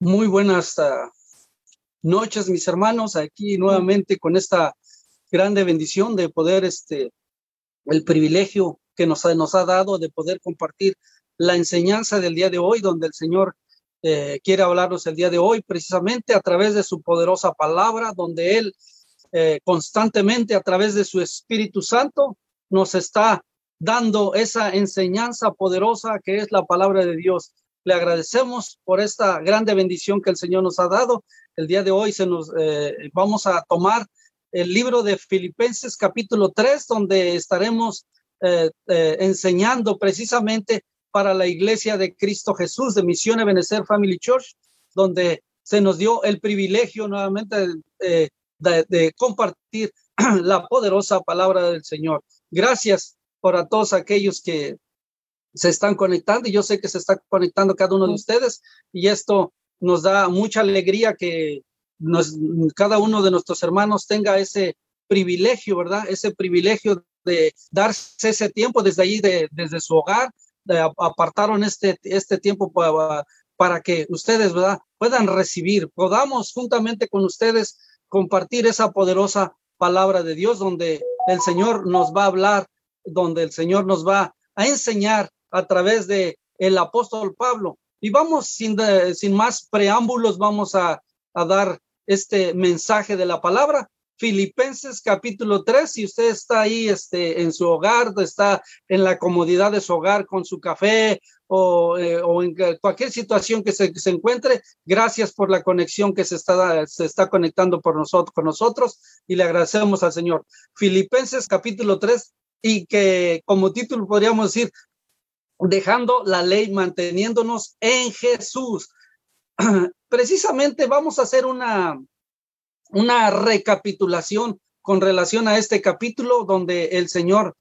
Muy buenas ah, noches, mis hermanos, aquí nuevamente con esta grande bendición de poder, este, el privilegio que nos ha, nos ha dado de poder compartir la enseñanza del día de hoy, donde el Señor eh, quiere hablarnos el día de hoy, precisamente a través de su poderosa palabra, donde Él eh, constantemente, a través de su Espíritu Santo, nos está dando esa enseñanza poderosa que es la palabra de Dios. Le agradecemos por esta grande bendición que el Señor nos ha dado. El día de hoy se nos eh, vamos a tomar el libro de Filipenses capítulo 3, donde estaremos eh, eh, enseñando precisamente para la iglesia de Cristo Jesús de Misión Ebenezer Family Church, donde se nos dio el privilegio nuevamente de, de compartir la poderosa palabra del Señor. Gracias por a todos aquellos que se están conectando y yo sé que se está conectando cada uno de ustedes y esto nos da mucha alegría que nos, cada uno de nuestros hermanos tenga ese privilegio, ¿verdad? Ese privilegio de darse ese tiempo desde allí, de, desde su hogar, de, apartaron este, este tiempo para, para que ustedes, ¿verdad? Puedan recibir, podamos juntamente con ustedes compartir esa poderosa palabra de Dios donde el Señor nos va a hablar, donde el Señor nos va a enseñar a través de el apóstol Pablo. Y vamos sin, sin más preámbulos, vamos a, a dar este mensaje de la palabra. Filipenses capítulo 3, si usted está ahí este, en su hogar, está en la comodidad de su hogar con su café o, eh, o en cualquier situación que se, se, encuentre, gracias por la conexión que se está, se está conectando por nosotros, con nosotros y le agradecemos al Señor. Filipenses capítulo 3 y que como título podríamos decir, dejando la ley, manteniéndonos en Jesús. Precisamente vamos a hacer una, una recapitulación con relación a este capítulo donde el Señor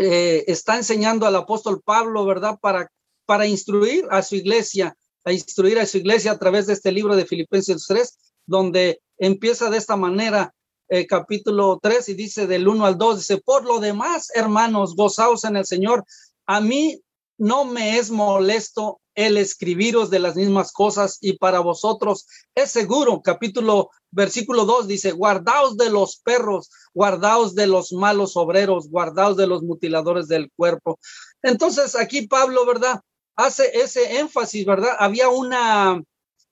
eh, está enseñando al apóstol Pablo, ¿verdad? Para, para instruir a su iglesia, a instruir a su iglesia a través de este libro de Filipenses 3, donde empieza de esta manera eh, capítulo 3 y dice del 1 al 2, dice, por lo demás, hermanos, gozaos en el Señor. A mí no me es molesto el escribiros de las mismas cosas y para vosotros es seguro. Capítulo, versículo 2 dice, guardaos de los perros, guardaos de los malos obreros, guardaos de los mutiladores del cuerpo. Entonces aquí Pablo, ¿verdad? Hace ese énfasis, ¿verdad? Había una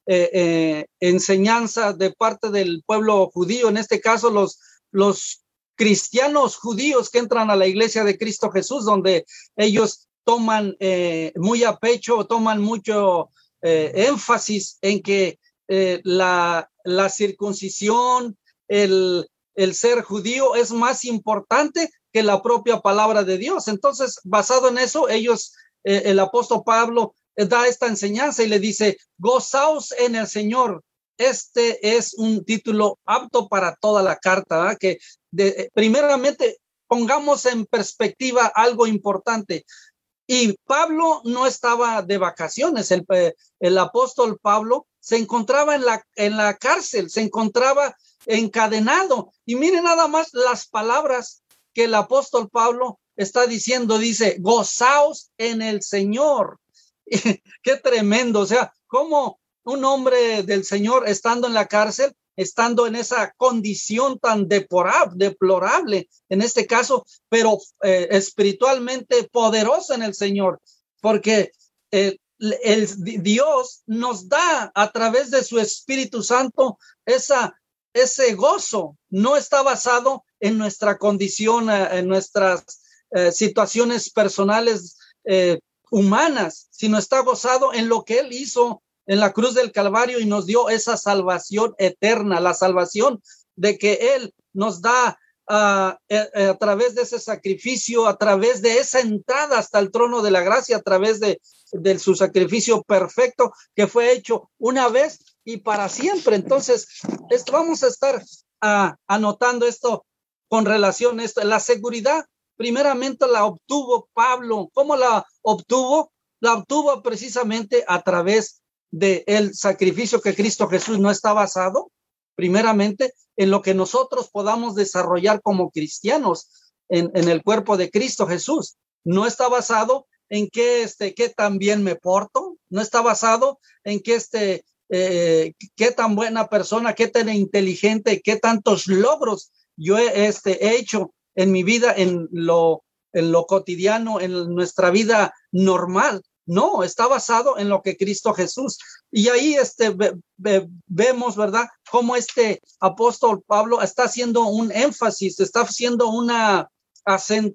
eh, eh, enseñanza de parte del pueblo judío, en este caso los, los cristianos judíos que entran a la iglesia de Cristo Jesús, donde ellos toman eh, muy a pecho, toman mucho énfasis en que la, la, circuncisión, el, el ser judío es más importante que la propia palabra de Dios. Entonces, basado en eso, ellos, el apóstol Pablo da esta enseñanza y le dice, gozaos en el Señor. Este es un título apto para toda la carta, que de, primeramente pongamos en perspectiva algo importante. Y Pablo no estaba de vacaciones, el, eh, el apóstol Pablo se encontraba en la, en la cárcel, se encontraba encadenado. Y miren nada más las palabras que el apóstol Pablo está diciendo, dice, gozaos en el Señor. Qué tremendo, o sea, como un hombre del Señor estando en la cárcel estando en esa condición tan deplorable, en este caso, pero eh, espiritualmente poderosa en el Señor, porque eh, el Dios nos da a través de su Espíritu Santo esa ese gozo. No está basado en nuestra condición, eh, en nuestras situaciones personales humanas, sino está gozado en lo que Él hizo en la cruz del Calvario y nos dio esa salvación eterna, la salvación de que Él nos da a, a, través de ese sacrificio, a través de esa entrada hasta el trono de la gracia, a través de, su sacrificio perfecto que fue hecho una vez y para siempre. Entonces, esto, vamos a estar uh, anotando esto con relación a esto. La seguridad, primeramente la obtuvo Pablo. ¿Cómo la obtuvo? La obtuvo precisamente a través de el sacrificio que Cristo Jesús no está basado primeramente en lo que nosotros podamos desarrollar como cristianos en, el cuerpo de Cristo Jesús. No está basado en qué, este, qué tan bien me porto, no está basado en qué, este, eh, qué tan buena persona, qué tan inteligente, qué tantos logros yo he, este, he hecho en mi vida, en lo, en lo cotidiano, en nuestra vida normal. No, está basado en lo que Cristo Jesús. Y ahí este, vemos, ¿verdad? Cómo este apóstol Pablo está haciendo un énfasis, está haciendo una,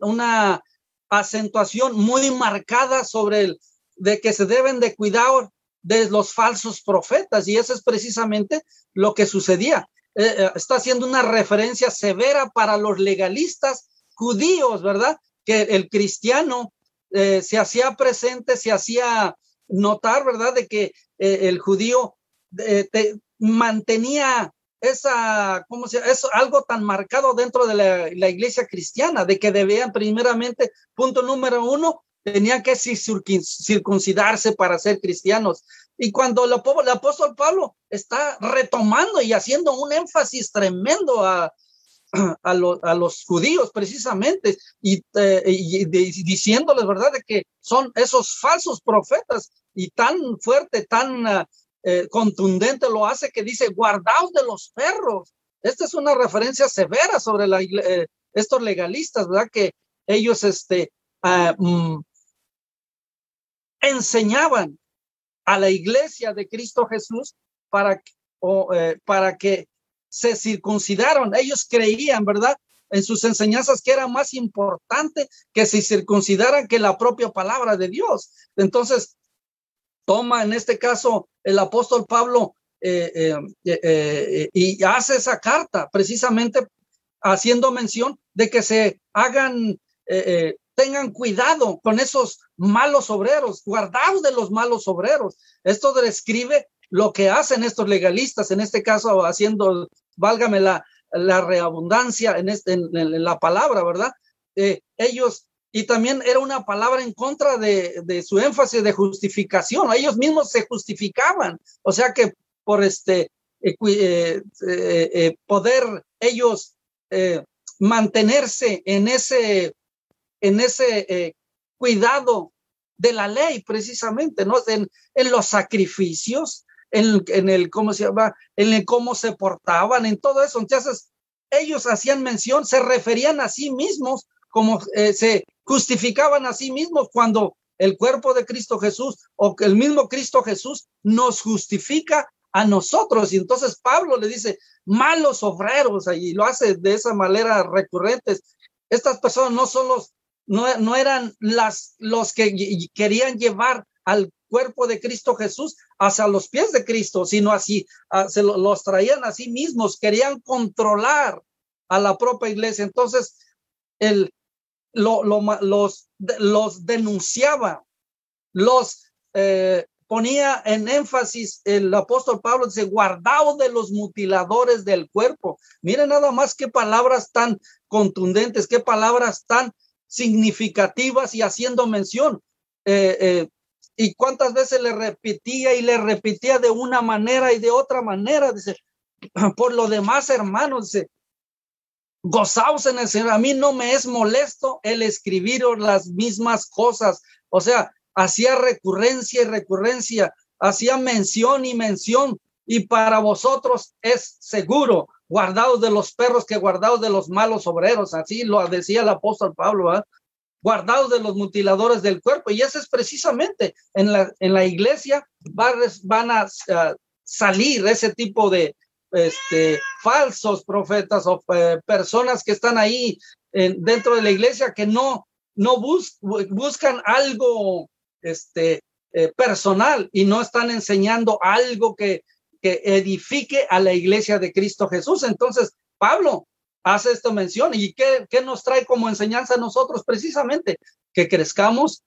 una acentuación muy marcada sobre el de que se deben de cuidar de los falsos profetas. Y eso es precisamente lo que sucedía. Eh, eh, está haciendo una referencia severa para los legalistas judíos, ¿verdad? Que el cristiano eh, se hacía presente, se hacía notar, ¿verdad? De que eh, el judío eh, mantenía esa, ¿cómo se llama? Eso, algo tan marcado dentro de la, iglesia cristiana, de que debían primeramente, punto número uno, tenían que circuncidarse para ser cristianos. Y cuando el, apóstol Pablo está retomando y haciendo un énfasis tremendo a, a, los judíos precisamente y, eh, diciéndoles, ¿verdad?, de que son esos falsos profetas y tan fuerte, tan ah, eh, contundente lo hace que dice, guardaos de los perros. Esta es una referencia severa sobre eh, estos legalistas, ¿verdad?, que ellos este, ah, mm, enseñaban a la iglesia de Cristo Jesús para, o, para que se circuncidaron. Ellos creían, ¿verdad? En sus enseñanzas que era más importante que se circuncidaran que la propia palabra de Dios. Entonces, toma en este caso el apóstol Pablo eh, eh, eh, y hace esa carta precisamente haciendo mención de que se hagan, tengan cuidado con esos malos obreros, guardados de los malos obreros. Esto describe lo que hacen estos legalistas, en este caso haciendo, válgame la, la reabundancia en, este, en, la palabra, ¿verdad? Eh, ellos, y también era una palabra en contra de, de, su énfasis de justificación, ellos mismos se justificaban, o sea que por este eh, eh, poder ellos mantenerse en ese, en ese cuidado de la ley precisamente, ¿no? En, en los sacrificios, en, el, ¿cómo se llama? En el cómo se portaban, en todo eso. Entonces, ellos hacían mención, se referían a sí mismos, como eh, se justificaban a sí mismos cuando el cuerpo de Cristo Jesús o el mismo Cristo Jesús nos justifica a nosotros. Y entonces Pablo le dice, malos obreros, y lo hace de esa manera recurrente. Estas personas no son los, no, no eran las, los que querían llevar al cuerpo de Cristo Jesús hacia los pies de Cristo, sino así, ah, se los traían a sí mismos, querían controlar a la propia iglesia. Entonces, el, lo, los, los denunciaba, los eh, ponía en énfasis el apóstol Pablo, dice, guardaos de los mutiladores del cuerpo. Miren nada más qué palabras tan contundentes, qué palabras tan significativas y haciendo mención. Eh, eh, y cuántas veces le repetía y le repetía de una manera y de otra manera, dice, por lo demás, hermanos, dice, gozaos en el Señor. A mí no me es molesto el escribir las mismas cosas. O sea, hacía recurrencia y recurrencia, hacía mención y mención. Y para vosotros es seguro, guardados de los perros que guardados de los malos obreros. Así lo decía el apóstol Pablo. ¿verdad? guardados de los mutiladores del cuerpo. Y eso es precisamente en la, en la iglesia van a salir ese tipo de este, falsos profetas o eh, personas que están ahí dentro de la iglesia que no, no buscan algo este, eh, personal y no están enseñando algo que, que edifique a la iglesia de Cristo Jesús. Entonces, Pablo hace esta mención. ¿Y qué, nos trae como enseñanza a nosotros? Precisamente que crezcamos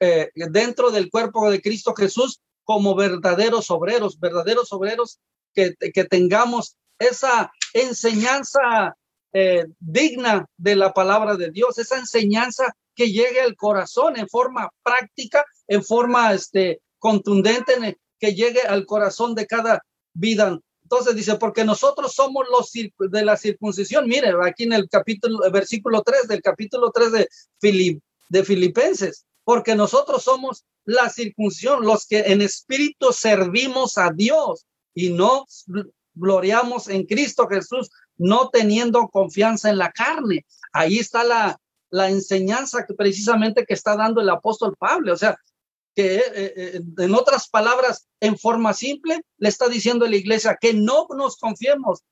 eh, dentro del cuerpo de Cristo Jesús como verdaderos obreros, verdaderos obreros que, que tengamos esa enseñanza eh, digna de la palabra de Dios, esa enseñanza que llegue al corazón en forma práctica, en forma este, contundente, que llegue al corazón de cada vida entonces dice, porque nosotros somos los de la circuncisión. Miren, aquí en el capítulo, versículo 3 del capítulo 3 de, Filip, de Filipenses. porque nosotros somos la circuncisión, los que en espíritu servimos a Dios y no gloriamos en Cristo Jesús, no teniendo confianza en la carne. Ahí está la, la enseñanza que precisamente que está dando el apóstol Pablo. O sea, que eh, eh, en otras palabras, en forma simple, le está diciendo a la iglesia que no nos confiemos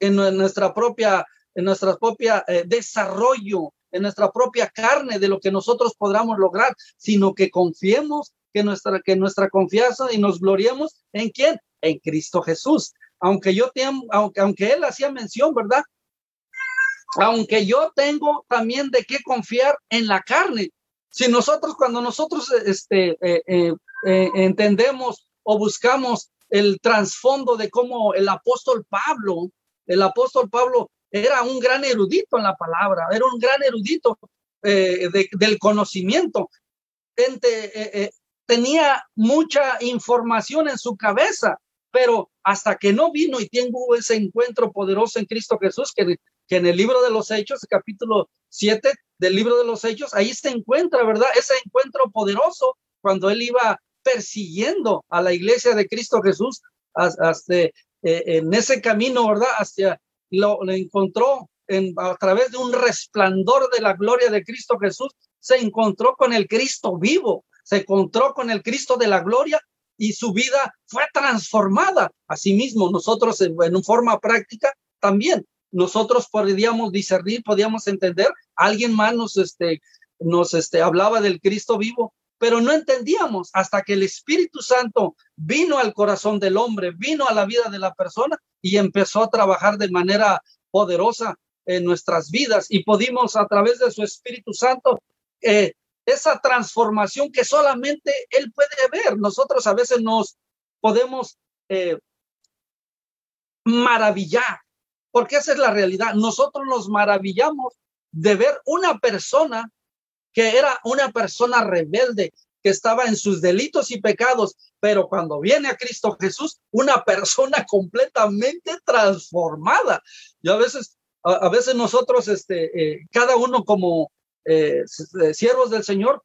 en nuestra propia, en nuestra propia eh, desarrollo, en nuestra propia carne de lo que nosotros podamos lograr, sino que confiemos que nuestra, que nuestra confianza y nos gloriemos en quién? En Cristo Jesús. Aunque yo tengo, aunque, aunque él hacía mención, ¿verdad? Aunque yo tengo también de qué confiar en la carne, si nosotros, cuando nosotros este, eh, eh, eh, entendemos o buscamos el trasfondo de cómo el apóstol Pablo, el apóstol Pablo era un gran erudito en la palabra, era un gran erudito del conocimiento. tenía mucha información en su cabeza, pero hasta que no vino y tengo ese encuentro poderoso en Cristo Jesús, que, que en el libro de los Hechos, capítulo 7, del libro de los hechos, ahí se encuentra, ¿verdad? Ese encuentro poderoso cuando él iba persiguiendo a la iglesia de Cristo Jesús hasta, eh, en ese camino, ¿verdad? Hacia lo, encontró en, a través de un resplandor de la gloria de Cristo Jesús, se encontró con el Cristo vivo, se encontró con el Cristo de la gloria y su vida fue transformada. Asimismo, nosotros en, en forma práctica también nosotros podíamos discernir, podíamos entender, alguien más nos, este, nos este, hablaba del Cristo vivo, pero no entendíamos hasta que el Espíritu Santo vino al corazón del hombre, vino a la vida de la persona y empezó a trabajar de manera poderosa en nuestras vidas y pudimos a través de su Espíritu Santo eh, esa transformación que solamente Él puede ver. Nosotros a veces nos podemos eh, maravillar porque esa es la realidad. Nosotros nos maravillamos de ver una persona que era una persona rebelde, que estaba en sus delitos y pecados, pero cuando viene a Cristo Jesús, una persona completamente transformada. Y a veces, a, veces nosotros, este, eh, cada uno como eh, siervos del Señor,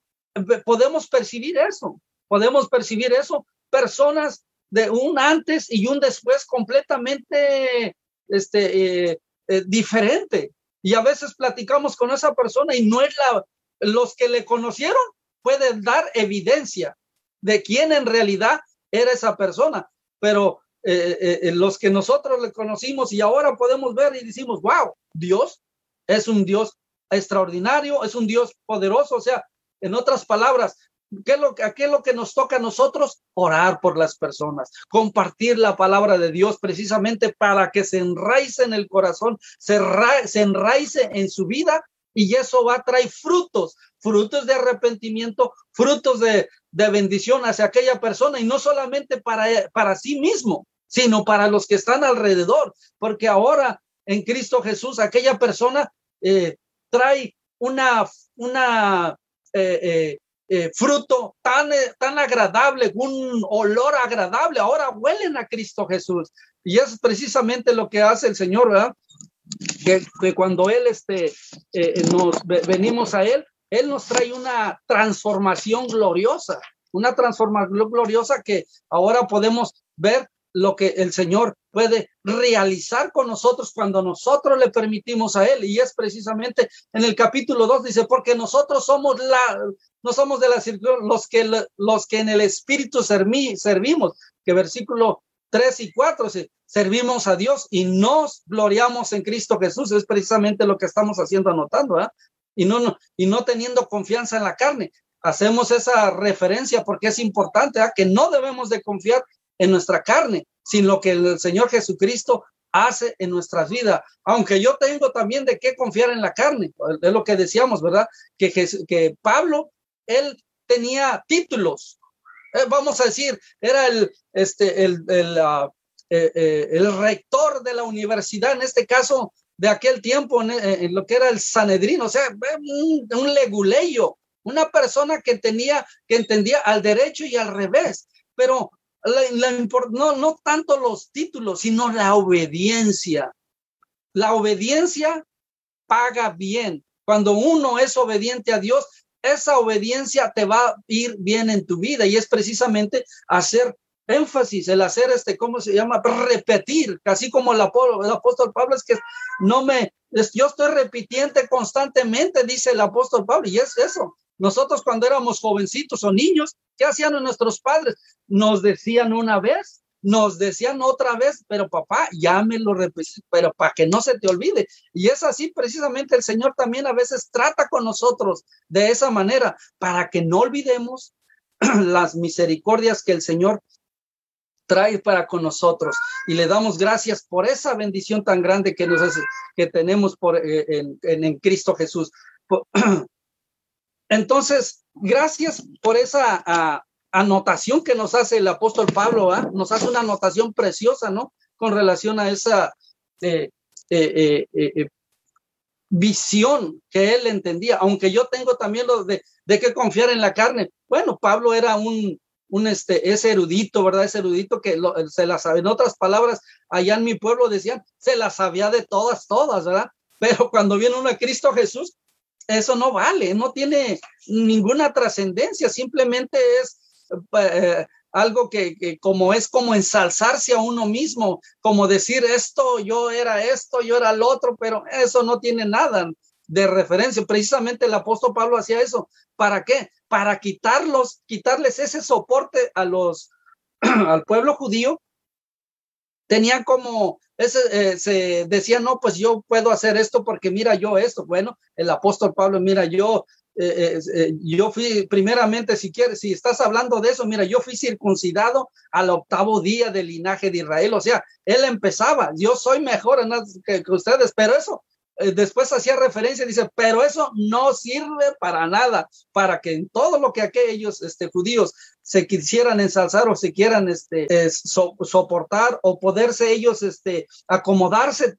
podemos percibir eso, podemos percibir eso, personas de un antes y un después completamente este, eh, eh, diferente. Y a veces platicamos con esa persona y no es la, los que le conocieron pueden dar evidencia de quién en realidad era esa persona, pero eh, los que nosotros le conocimos y ahora podemos ver y decimos, wow, Dios es un Dios extraordinario, es un Dios poderoso, o sea, en otras palabras, ¿Qué es, lo, ¿Qué es lo que nos toca a nosotros? Orar por las personas, compartir la palabra de Dios precisamente para que se enraice en el corazón, se, se enraice en su vida y eso va a traer frutos, frutos de arrepentimiento, frutos de, de bendición hacia aquella persona y no solamente para, para sí mismo, sino para los que están alrededor, porque ahora en Cristo Jesús aquella persona eh, trae una, una eh, eh, eh, fruto tan, eh, tan agradable, un olor agradable, ahora huelen a Cristo Jesús. Y es precisamente lo que hace el Señor, ¿verdad? Que, cuando Él este, eh, nos venimos a Él, Él nos trae una transformación gloriosa, una transformación gloriosa que ahora podemos ver lo que el Señor puede realizar con nosotros cuando nosotros le permitimos a Él. Y es precisamente en el capítulo 2 dice, porque nosotros somos la, no somos de la circuncisión, los que, los que en el Espíritu servimos, que versículo 3 y 4 servimos a Dios y nos gloriamos en Cristo Jesús. Es precisamente lo que estamos haciendo, anotando, Y no, no, y no teniendo confianza en la carne. Hacemos esa referencia porque es importante, que no debemos de confiar en nuestra carne, sin lo que el Señor Jesucristo hace en nuestras vidas. Aunque yo tengo también de qué confiar en la carne, es lo que decíamos, ¿verdad? Que, que Pablo, él tenía títulos. Eh, vamos a decir, era el, este, el, el, ah, eh, eh, el rector de la universidad, en este caso, de aquel tiempo, en, lo que era el Sanedrín, o sea, un, un leguleyo, una persona que tenía, que entendía al derecho y al revés. Pero no, no tanto los títulos, sino la obediencia. La obediencia paga bien. Cuando uno es obediente a Dios, esa obediencia te va a ir bien en tu vida y es precisamente hacer énfasis, el hacer este, ¿cómo se llama? Repetir, casi como el, apóstol, Pablo es que no me, yo estoy repitiendo constantemente, dice el apóstol Pablo, y es eso. Nosotros cuando éramos jovencitos o niños, ¿qué hacían nuestros padres? Nos decían una vez, nos decían otra vez, pero papá, ya me lo repetí, pero para que no se te olvide. Y es así precisamente el Señor también a veces trata con nosotros de esa manera, para que no olvidemos las misericordias que el Señor trae para con nosotros y le damos gracias por esa bendición tan grande que nos hace, que tenemos por eh, en, en, Cristo Jesús. Entonces, gracias por esa anotación que nos hace el apóstol Pablo, nos hace una anotación preciosa, ¿no? Con relación a esa eh, eh, visión que él entendía, aunque yo tengo también lo de, de que confiar en la carne. Bueno, Pablo era un, este, ese erudito, ¿verdad? Ese erudito que se la sabe. En otras palabras, allá en mi pueblo decían, se la sabía de todas, todas, ¿verdad? Pero cuando viene uno a Cristo Jesús, eso no vale, no tiene ninguna trascendencia, simplemente es eh, algo que, que, como es como ensalzarse a uno mismo, como decir esto, yo era esto, yo era el otro, pero eso no tiene nada de referencia. Precisamente el apóstol Pablo hacía eso. ¿Para qué? Para quitarlos, quitarles ese soporte a los, al pueblo judío. Tenía como, ese, eh, se decía, no, pues yo puedo hacer esto porque mira yo esto. Bueno, el apóstol Pablo, mira, yo eh, eh, yo fui, primeramente, si quieres, si estás hablando de eso, mira, yo fui circuncidado al octavo día del linaje de Israel, o sea, él empezaba, yo soy mejor que, que ustedes, pero eso después hacía referencia, dice, pero eso no sirve para nada, para que en todo lo que aquellos este, judíos se quisieran ensalzar o se quieran este, soportar o poderse ellos este, acomodarse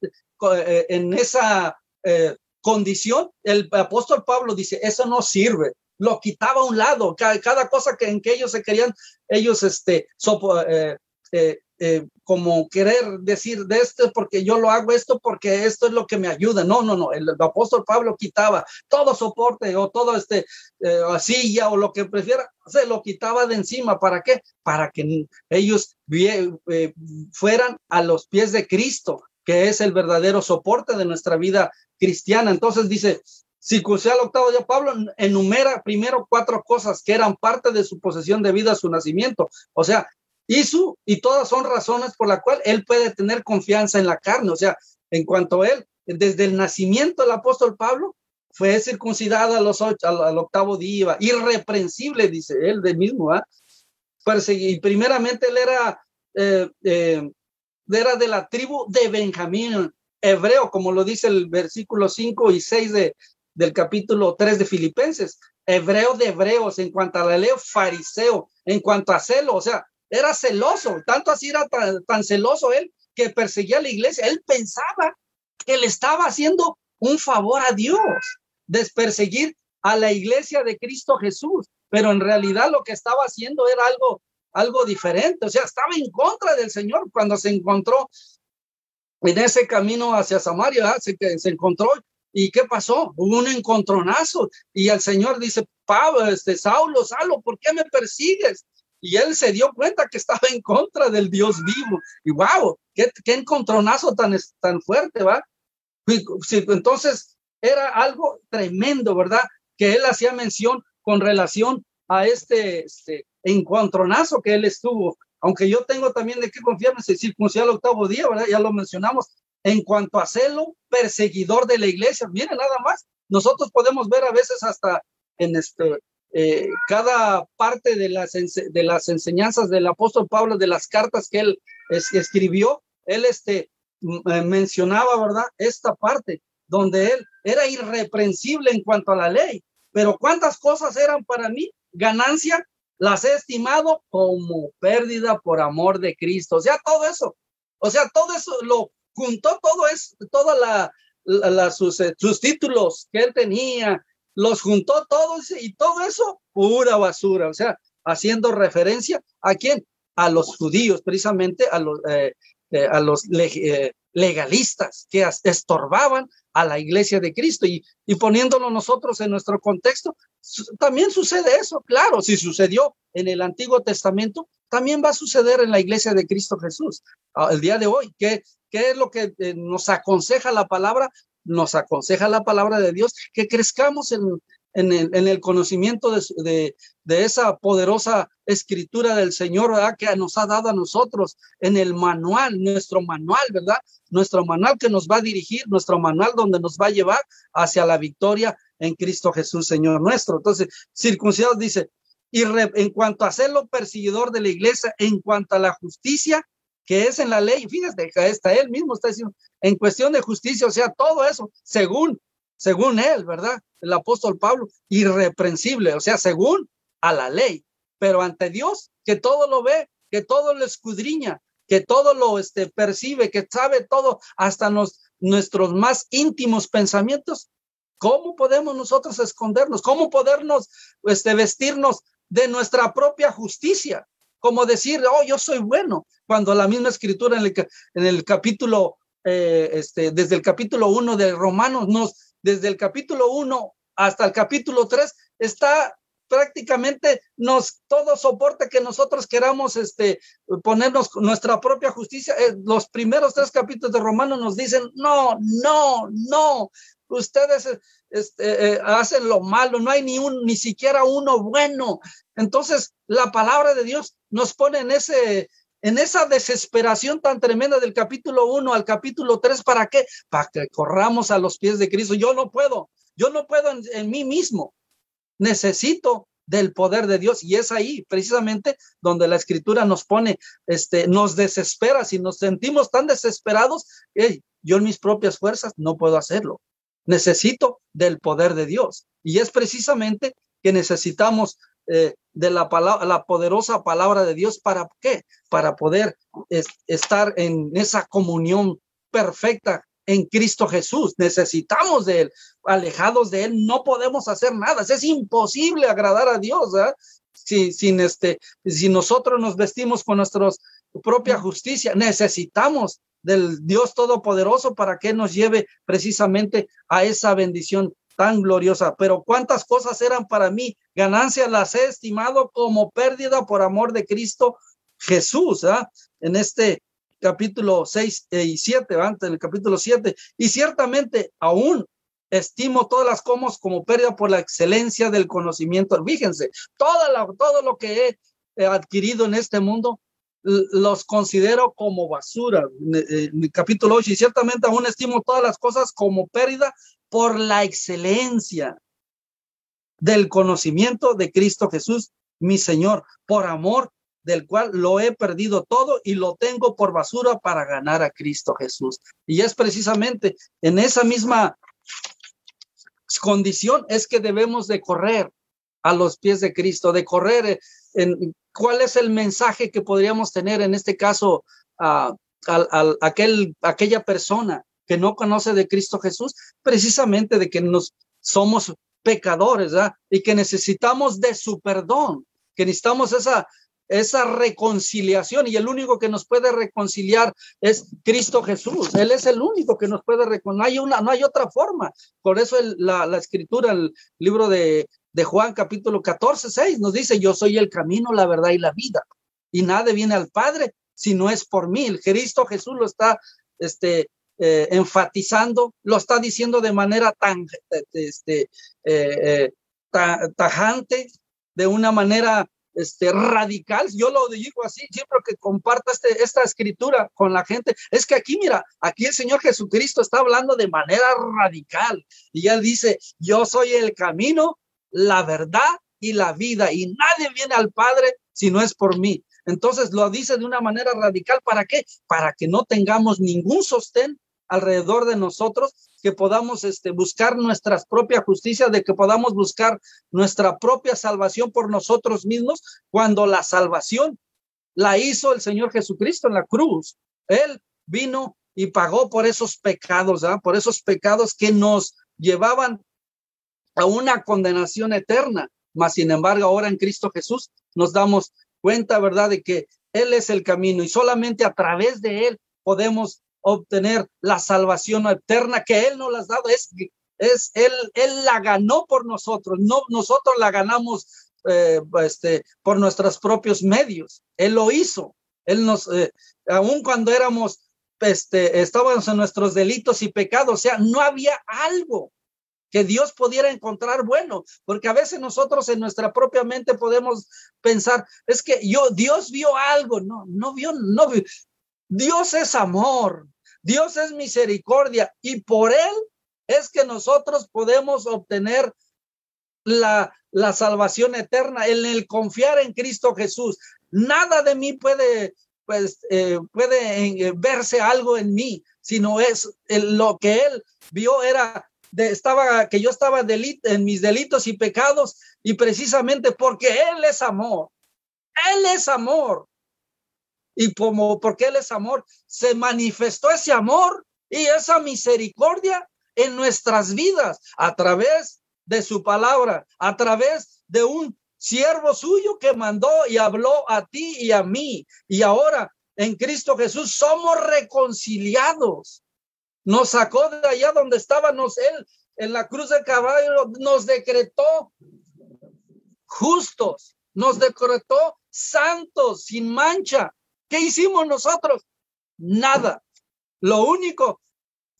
eh, en esa eh, condición, el apóstol Pablo dice, eso no sirve, lo quitaba a un lado, cada, cosa que en que ellos se querían, ellos este, eh, como querer decir de esto porque yo lo hago esto porque esto es lo que me ayuda. No, no, no. El, apóstol Pablo quitaba todo soporte o todo este eh, silla o lo que prefiera, se lo quitaba de encima. ¿Para qué? Para que ellos eh, fueran a los pies de Cristo, que es el verdadero soporte de nuestra vida cristiana. Entonces dice, circuncidar al octavo día, Pablo enumera primero cuatro cosas que eran parte de su posesión de vida a su nacimiento. O sea, y, su, y todas son razones por la cual él puede tener confianza en la carne. O sea, en cuanto a él, desde el nacimiento del apóstol Pablo, fue circuncidado a los ocho, al, octavo día, irreprensible, dice él de mismo. ¿ah? Y primeramente él era, eh, eh, era de la tribu de Benjamín, hebreo, como lo dice el versículo 5 y 6 de, del capítulo 3 de Filipenses. Hebreo de hebreos, en cuanto a la ley, fariseo, en cuanto a celo, o sea, era celoso, tanto así era tan, celoso él que perseguía a la iglesia. Él pensaba que le estaba haciendo un favor a Dios, desperseguir a la iglesia de Cristo Jesús, pero en realidad lo que estaba haciendo era algo, algo diferente, o sea, estaba en contra del Señor cuando se encontró en ese camino hacia Samaria, se, se encontró ¿Y qué pasó? Hubo un encontronazo y el Señor dice, Pablo, este, Saulo, Saulo, ¿por qué me persigues? Y él se dio cuenta que estaba en contra del Dios vivo. Y wow, qué, qué encontronazo tan, tan fuerte, ¿va? Entonces era algo tremendo, ¿verdad? Que él hacía mención con relación a este, este encontronazo que él estuvo. Aunque yo tengo también de qué confiarme, se circuncidó el octavo día, ¿verdad? Ya lo mencionamos. En cuanto a celo, perseguidor de la iglesia, miren nada más, nosotros podemos ver a veces hasta en este eh, cada parte de las, de las enseñanzas del apóstol Pablo, de las cartas que él escribió, él este, eh, mencionaba, ¿verdad? Esta parte donde él era irreprensible en cuanto a la ley, pero cuántas cosas eran para mí ganancia, las he estimado como pérdida por amor de Cristo. O sea, todo eso, o sea, todo eso lo juntó, todo es, toda la, la, eh, sus títulos que él tenía, los juntó todos y todo eso, pura basura, o sea, haciendo referencia a quién, a los judíos, precisamente a los, eh, eh, a los eh, legalistas que estorbaban a la iglesia de Cristo y, y poniéndolo nosotros en nuestro contexto, también sucede eso, claro, si sucedió en el Antiguo Testamento, también va a suceder en la iglesia de Cristo Jesús. Ah, el día de hoy, ¿qué, qué es lo que nos aconseja la palabra? Nos aconseja la palabra de Dios que crezcamos en, en el, en el conocimiento de, de, esa poderosa escritura del Señor. Que nos ha dado a nosotros en el manual, nuestro manual, ¿verdad? Nuestro manual que nos va a dirigir, nuestro manual donde nos va a llevar hacia la victoria en Cristo Jesús, Señor nuestro. Entonces, circuncidados dice, y en cuanto a ser perseguidor de la iglesia, en cuanto a la justicia que es en la ley, fíjate, está él mismo está diciendo, en cuestión de justicia, o sea, todo eso, según según él, ¿verdad? El apóstol Pablo, irreprensible, o sea, según a la ley, pero ante Dios, que todo lo ve, que todo lo escudriña, que todo lo este, percibe, que sabe todo, hasta nos, nuestros más íntimos pensamientos. ¿Cómo podemos nosotros escondernos? ¿Cómo podernos este, vestirnos de nuestra propia justicia? Como decir, oh, yo soy bueno, cuando la misma escritura en el, en el capítulo, eh, este, desde el capítulo 1 de Romanos nos, desde el capítulo 1 hasta el capítulo 3 está prácticamente nos todo soporte que nosotros queramos este ponernos nuestra propia justicia. Eh, los primeros tres capítulos de Romanos nos dicen no no no ustedes este, eh, hacen lo malo no hay ni un ni siquiera uno bueno entonces la palabra de Dios nos pone en ese en esa desesperación tan tremenda del capítulo 1 al capítulo 3, ¿para qué? Para que corramos a los pies de Cristo. Yo no puedo, yo no puedo en, mí mismo. Necesito del poder de Dios y es ahí precisamente donde la escritura nos pone, este, nos desespera, si nos sentimos tan desesperados, yo en mis propias fuerzas no puedo hacerlo. Necesito del poder de Dios y es precisamente que necesitamos eh, de la palabra, la poderosa palabra de Dios. ¿Para qué? Para poder estar en esa comunión perfecta en Cristo Jesús. Necesitamos de Él. Alejados de Él no podemos hacer nada. Es imposible agradar a Dios. Si, sin este, si nosotros nos vestimos con nuestra propia justicia, necesitamos del Dios Todopoderoso para que nos lleve precisamente a esa bendición tan gloriosa. Pero cuántas cosas eran para mí ganancias las he estimado como pérdida por amor de Cristo Jesús, ¿ah? En este capítulo 6 y 7, antes en el capítulo 7, y ciertamente aún estimo todas las comos como pérdida por la excelencia del conocimiento. Fíjense, toda todo lo que he adquirido en este mundo los considero como basura. En el capítulo 8, y ciertamente aún estimo todas las cosas como pérdida por la excelencia del conocimiento de Cristo Jesús, mi Señor, por amor del cual lo he perdido todo y lo tengo por basura para ganar a Cristo Jesús. Y es precisamente en esa misma condición es que debemos de correr a los pies de Cristo, de correr en cuál es el mensaje que podríamos tener en este caso a, aquel, aquella persona que no conoce de Cristo Jesús, precisamente de que nos somos pecadores, ¿verdad? Y que necesitamos de su perdón, que necesitamos esa, esa reconciliación y el único que nos puede reconciliar es Cristo Jesús. Él es el único que nos puede reconciliar. No hay, una, no hay otra forma. Por eso la, la, escritura, el libro de, de Juan capítulo 14, 6 nos dice, yo soy el camino, la verdad y la vida. Y nadie viene al Padre si no es por mí. El Cristo Jesús lo está este, eh, enfatizando, lo está diciendo de manera tan este, eh, eh, tajante, de una manera este, radical. Yo lo digo así, siempre que comparto este, esta escritura con la gente, es que aquí, mira, aquí el Señor Jesucristo está hablando de manera radical y él dice, yo soy el camino, la verdad y la vida y nadie viene al Padre si no es por mí. Entonces lo dice de una manera radical. ¿Para qué? Para que no tengamos ningún sostén alrededor de nosotros, que podamos este, buscar nuestra propia justicia, de que podamos buscar nuestra propia salvación por nosotros mismos, cuando la salvación la hizo el Señor Jesucristo en la cruz. Él vino y pagó por esos pecados, por esos pecados que nos llevaban a una condenación eterna. Mas, sin embargo, ahora en Cristo Jesús nos damos cuenta, ¿verdad?, de que Él es el camino y solamente a través de Él podemos obtener la salvación eterna que Él nos la ha dado. Es, es Él, Él la ganó por nosotros, no nosotros la ganamos eh, este, por nuestros propios medios. Él lo hizo. Él nos, eh, aun cuando éramos, este, estábamos en nuestros delitos y pecados, o sea, no había algo que Dios pudiera encontrar bueno, porque a veces nosotros en nuestra propia mente podemos pensar, es que yo, Dios vio algo, no, no vio, no vio. Dios es amor, Dios es misericordia y por Él es que nosotros podemos obtener la, la salvación eterna, en el confiar en Cristo Jesús. Nada de mí puede, pues, eh, puede eh, verse algo en mí, sino es lo que Él vio era estaba, que yo estaba en mis delitos y pecados, y precisamente porque Él es amor. Él es amor. Y como porque Él es amor, se manifestó ese amor y esa misericordia en nuestras vidas a través de su palabra, a través de un siervo suyo que mandó y habló a ti y a mí. Y ahora en Cristo Jesús somos reconciliados nos sacó de allá donde estábamos él en la cruz de caballo, nos decretó justos, nos decretó santos, sin mancha. ¿Qué hicimos nosotros? Nada. Lo único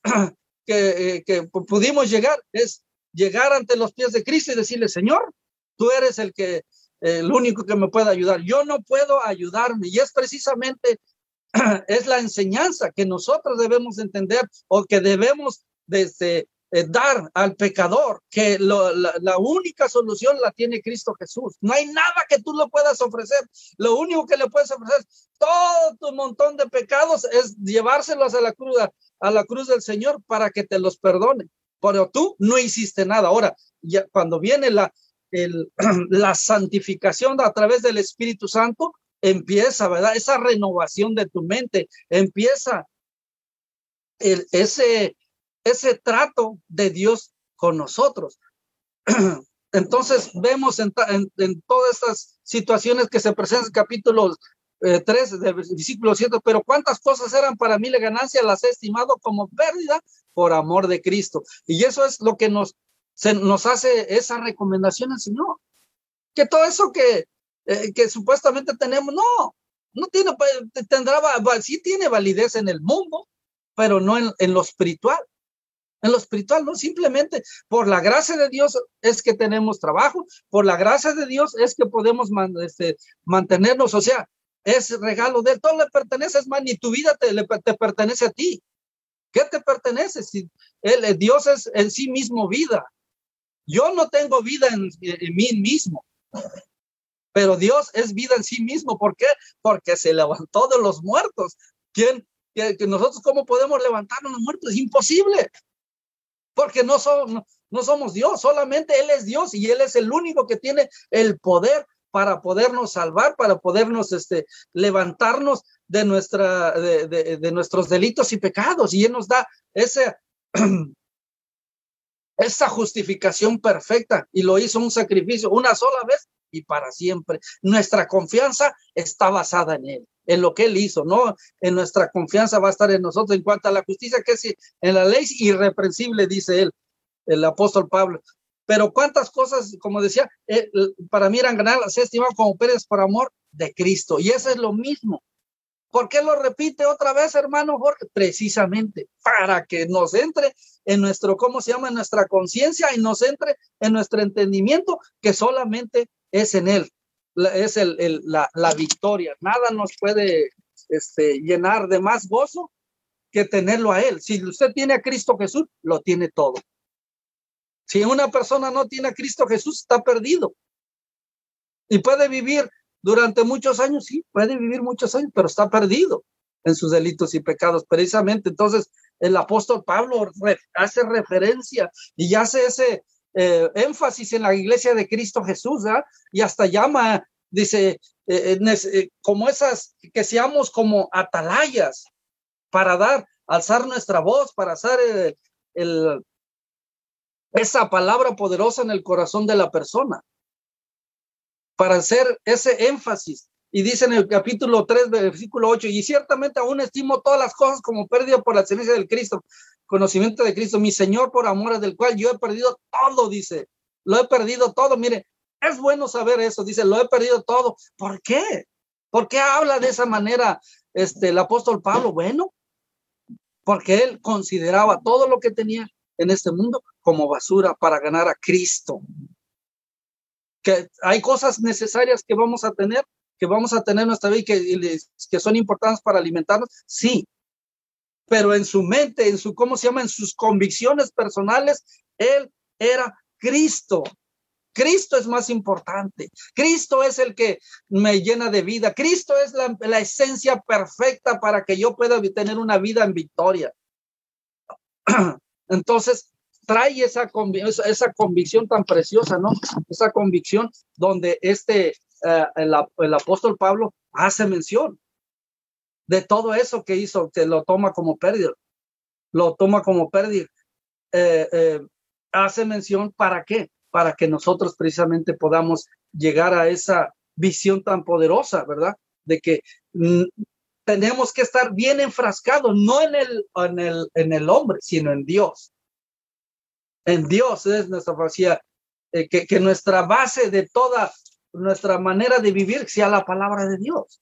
que, eh, que pudimos llegar es llegar ante los pies de Cristo y decirle, Señor, tú eres el que el único que me puede ayudar. Yo no puedo ayudarme y es precisamente es la enseñanza que nosotros debemos entender o que debemos desde eh, dar al pecador, que la, única solución la tiene Cristo Jesús. No hay nada que tú le puedas ofrecer. Lo único que le puedes ofrecer, todo tu montón de pecados es llevárselos a la cruz, del Señor para que te los perdone. Pero tú no hiciste nada. Ahora, ya cuando viene la, la santificación a través del Espíritu Santo, empieza, ¿verdad? Esa renovación de tu mente, empieza el, ese, ese trato de Dios con nosotros. Entonces vemos en, todas estas situaciones que se presentan en capítulo 3 eh, del versículo 7, pero cuántas cosas eran para mí la ganancia, las he estimado como pérdida por amor de Cristo. Y eso es lo que nos, nos hace esa recomendación al Señor. Que todo eso que, eh, que supuestamente tenemos, no, no tiene, tendrá, sí tiene validez en el mundo, pero no en, en lo espiritual. En lo espiritual, no, simplemente por la gracia de Dios es que tenemos trabajo, por la gracia de Dios es que podemos este, mantenernos, o sea, es regalo de él, todo le pertenece, es más, ni tu vida te, te pertenece a ti. ¿Qué te pertenece? Si él, Dios es en sí mismo vida. Yo no tengo vida en, en mí mismo, pero Dios es vida en sí mismo. ¿Por qué? Porque se levantó de los muertos. ¿Quién? Que, nosotros, ¿cómo podemos levantarnos los muertos? Es imposible. Porque no, no, somos Dios, solamente Él es Dios y Él es el único que tiene el poder para podernos salvar, para podernos este, levantarnos de, nuestra, de, de, nuestros delitos y pecados. Y Él nos da ese, esa justificación perfecta y lo hizo un sacrificio una sola vez y para siempre. Nuestra confianza está basada en Él, en lo que Él hizo, ¿no? En nuestra confianza va a estar en nosotros en cuanto a la justicia, que es en la ley irreprensible, dice él, el apóstol Pablo. Pero cuántas cosas, como decía, eh, para mí eran ganar, se estimado como Pérez por amor de Cristo. Y eso es lo mismo. ¿Por qué lo repite otra vez, hermano Jorge? Precisamente para que nos entre en nuestro, ¿cómo se llama? En nuestra conciencia y nos entre en nuestro entendimiento que solamente es en Él, es el, la, la, victoria. Nada nos puede este, llenar de más gozo que tenerlo a Él. Si usted tiene a Cristo Jesús, lo tiene todo. Si una persona no tiene a Cristo Jesús, está perdido. Y puede vivir durante muchos años, sí, puede vivir muchos años, pero está perdido en sus delitos y pecados. Precisamente, entonces, el apóstol Pablo hace referencia y hace ese, eh, énfasis en la iglesia de Cristo Jesús, ¿ah? y hasta llama, dice, eh, eh, como esas, que seamos como atalayas para dar, alzar nuestra voz, para hacer el, esa palabra poderosa en el corazón de la persona, para hacer ese énfasis Y dice en el capítulo 3, versículo 8, y ciertamente aún estimo todas las cosas como pérdida por la excelencia del Cristo, conocimiento de Cristo, mi Señor por amor del cual yo he perdido todo, dice, lo he perdido todo. Mire, es bueno saber eso, dice, lo he perdido todo. ¿Por qué? ¿Por qué habla de esa manera este, el apóstol Pablo? Bueno, porque él consideraba todo lo que tenía en este mundo como basura para ganar a Cristo. Que hay cosas necesarias que vamos a tener, que vamos a tener en nuestra vida y que, que son importantes para alimentarnos, sí. Pero en su mente, en su, ¿cómo se llama? En sus convicciones personales, él era Cristo. Cristo es más importante. Cristo es el que me llena de vida. Cristo es la, la, esencia perfecta para que yo pueda tener una vida en victoria. Entonces, trae esa, esa convicción tan preciosa, ¿no? Esa convicción donde este, eh, el, apóstol Pablo hace mención de todo eso que hizo, que lo toma como pérdida, lo toma como pérdida. Eh, eh, hace mención para qué? Para que nosotros precisamente podamos llegar a esa visión tan poderosa, ¿verdad? De que mm, tenemos que estar bien enfrascados, no en el, en el, en el hombre, sino en Dios. En Dios es nuestra facía, eh, que nuestra base de toda nuestra manera de vivir sea la palabra de Dios.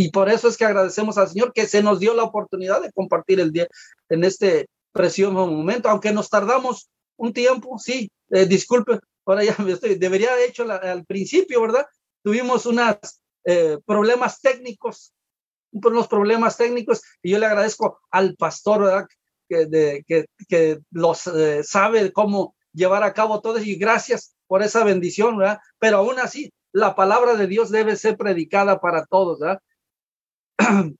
Y por eso es que agradecemos al Señor que se nos dio la oportunidad de compartir el día en este precioso momento, aunque nos tardamos un tiempo, sí, eh, disculpe, ahora ya me estoy, debería haber hecho al principio, ¿verdad? Tuvimos unos eh, problemas técnicos, unos problemas técnicos, y yo le agradezco al pastor, ¿verdad? Que, de, que, que los eh, sabe cómo llevar a cabo todo, y gracias por esa bendición, ¿verdad? Pero aún así, la palabra de Dios debe ser predicada para todos, ¿verdad?